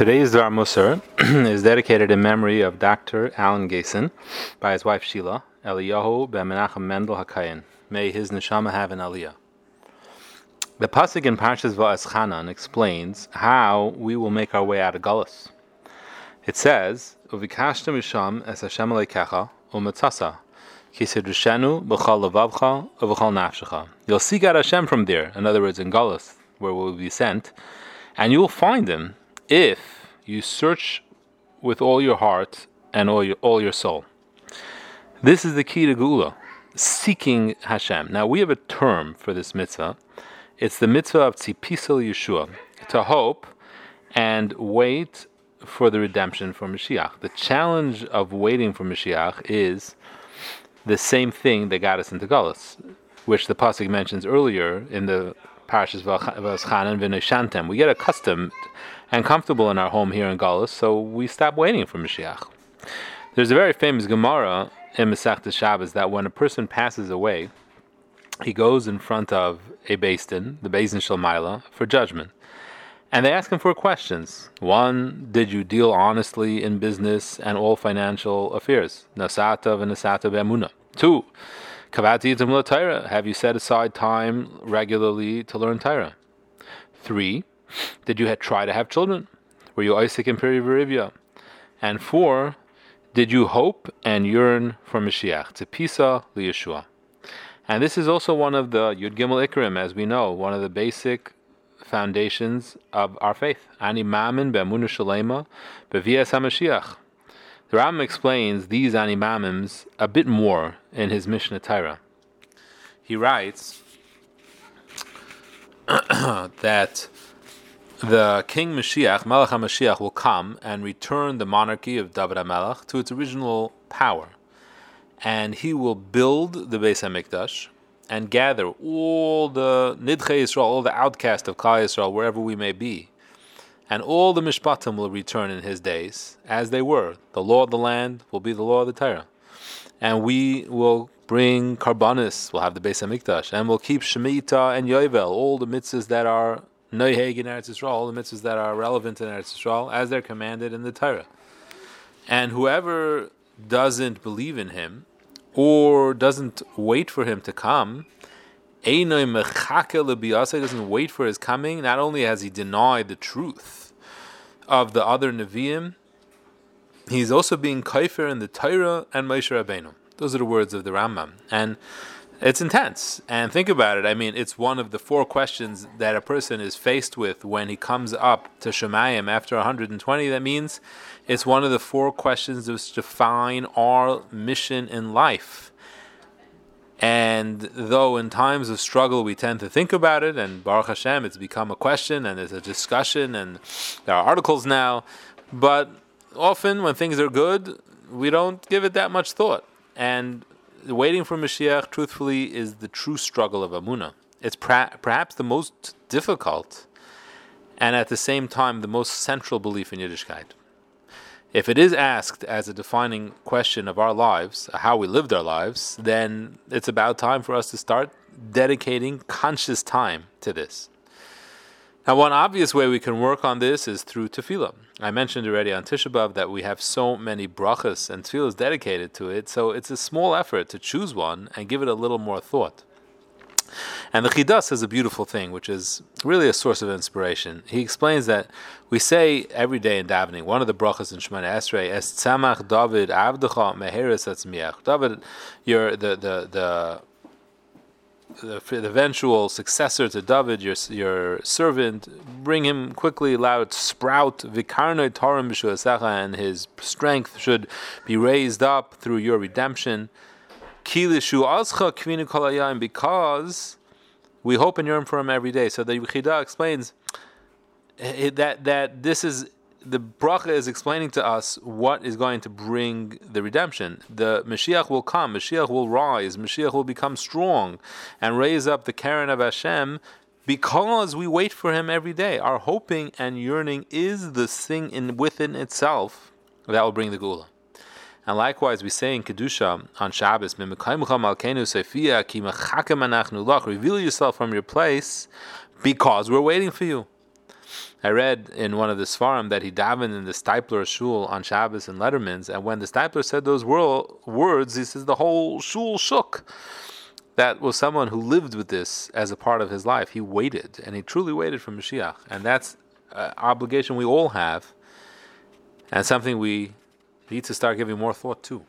Today's Dvar Musar is dedicated in memory of Dr. Alan Gayson by his wife Sheila, Eliyahu ben Menachem Mendel Hakayin. May his neshama have an aliyah. The pasuk in Parshas Va'eschanan explains how we will make our way out of Gullus. It says, "Uvikashtem misham es Hashem leikecha umetzasa kisidrushenu b'chal levavcha uv'chal nafshecha." You'll seek out Hashem from there. In other words, in Gullus, where we'll be sent, and you will find Him if you search with all your heart and all your, all your soul. This is the key to Geulah, seeking Hashem. Now, we have a term for this mitzvah. It's the mitzvah of Tzipisel Yeshua, to hope and wait for the redemption for Mashiach. The challenge of waiting for Mashiach is the same thing that got us into Gullus, which the Pasuk mentions earlier in the Parashas Va'eschanan V'neshantem. We get accustomed and comfortable in our home here in Galus, so we stop waiting for Mashiach. There's a very famous Gemara in Masechta Shabbos that when a person passes away, he goes in front of a Din, the Din Shalmaila, for judgment. And they ask him four questions. One, did you deal honestly in business and all financial affairs? Nasata v'nasata be'amuna. Two, kavati. Have you set aside time regularly to learn Torah? Three, did you try to have children? Were you Isaac and Perivirivia? And four, did you hope and yearn for Mashiach, to Pisa Yeshua? And this is also one of the Yud Gimel Ikrim, as we know, one of the basic foundations of our faith. Ani Mamin be'amuna shalema be'vias HaMashiach. The Rambam explains these animamims a bit more in his Mishnah Torah. He writes that the king Mashiach, Melech HaMashiach, will come and return the monarchy of David HaMelech to its original power. And he will build the Beis HaMikdash and gather all the Nidchei Yisrael, all the outcasts of Klal Yisrael, wherever we may be. And all the Mishpatim will return in his days, as they were. The law of the land will be the law of the Torah. And we will bring Karbanis, we'll have the Beis HaMikdash, and we'll keep Shemitah and Yovel, all the mitzvahs that are Noiheg in Eretz Yisrael, all the mitzvahs that are relevant in Eretz Yisrael, as they're commanded in the Torah. And whoever doesn't believe in him, or doesn't wait for him to come, doesn't wait for his coming, not only has he denied the truth of the other Nevi'im, he's also being kaifer in the Torah and Moshe Rabbeinu. Those are the words of the Rambam. And it's intense. And think about it. I mean, it's one of the four questions that a person is faced with when he comes up to Shemayim after 120. That means it's one of the four questions that define our mission in life. And though in times of struggle we tend to think about it, and Baruch Hashem, it's become a question and there's a discussion and there are articles now, but often when things are good, we don't give it that much thought. And waiting for Mashiach, truthfully, is the true struggle of Amuna. It's pra- perhaps the most difficult and at the same time the most central belief in Yiddishkeit. If it is asked as a defining question of our lives, how we lived our lives, then it's about time for us to start dedicating conscious time to this. Now, one obvious way we can work on this is through tefillah. I mentioned already on Tisha B'av that we have so many brachas and tefillahs dedicated to it, so it's a small effort to choose one and give it a little more thought. And the Chidas is a beautiful thing, which is really a source of inspiration. He explains that we say every day in davening, one of the brachas in Shemoneh Esrei, Es tzamach David avdecha meheres atzmiach. David, you're the, the, the the, the, eventual successor to David, your your servant, bring him quickly, allow it to sprout. Vikarnoi Torim and his strength should be raised up through your redemption. Because we hope and yearn for him every day. So the Yechidah explains eh, that that this is the bracha is explaining to us what is going to bring the redemption. The Mashiach will come, Mashiach will rise, Mashiach will become strong and raise up the Karen of Hashem because we wait for him every day. Our hoping and yearning is the thing in within itself that will bring the Geulah. And likewise, we say in Kedusha on Shabbos, reveal yourself from your place because we're waiting for you. I read in one of the Sefarim that he davened in the Steipler shul on Shabbos and Letterman's, and when the Steipler said those words, he says the whole shul shook. That was someone who lived with this as a part of his life. He waited, and he truly waited for Mashiach, and that's an obligation we all have, and something we need to start giving more thought to.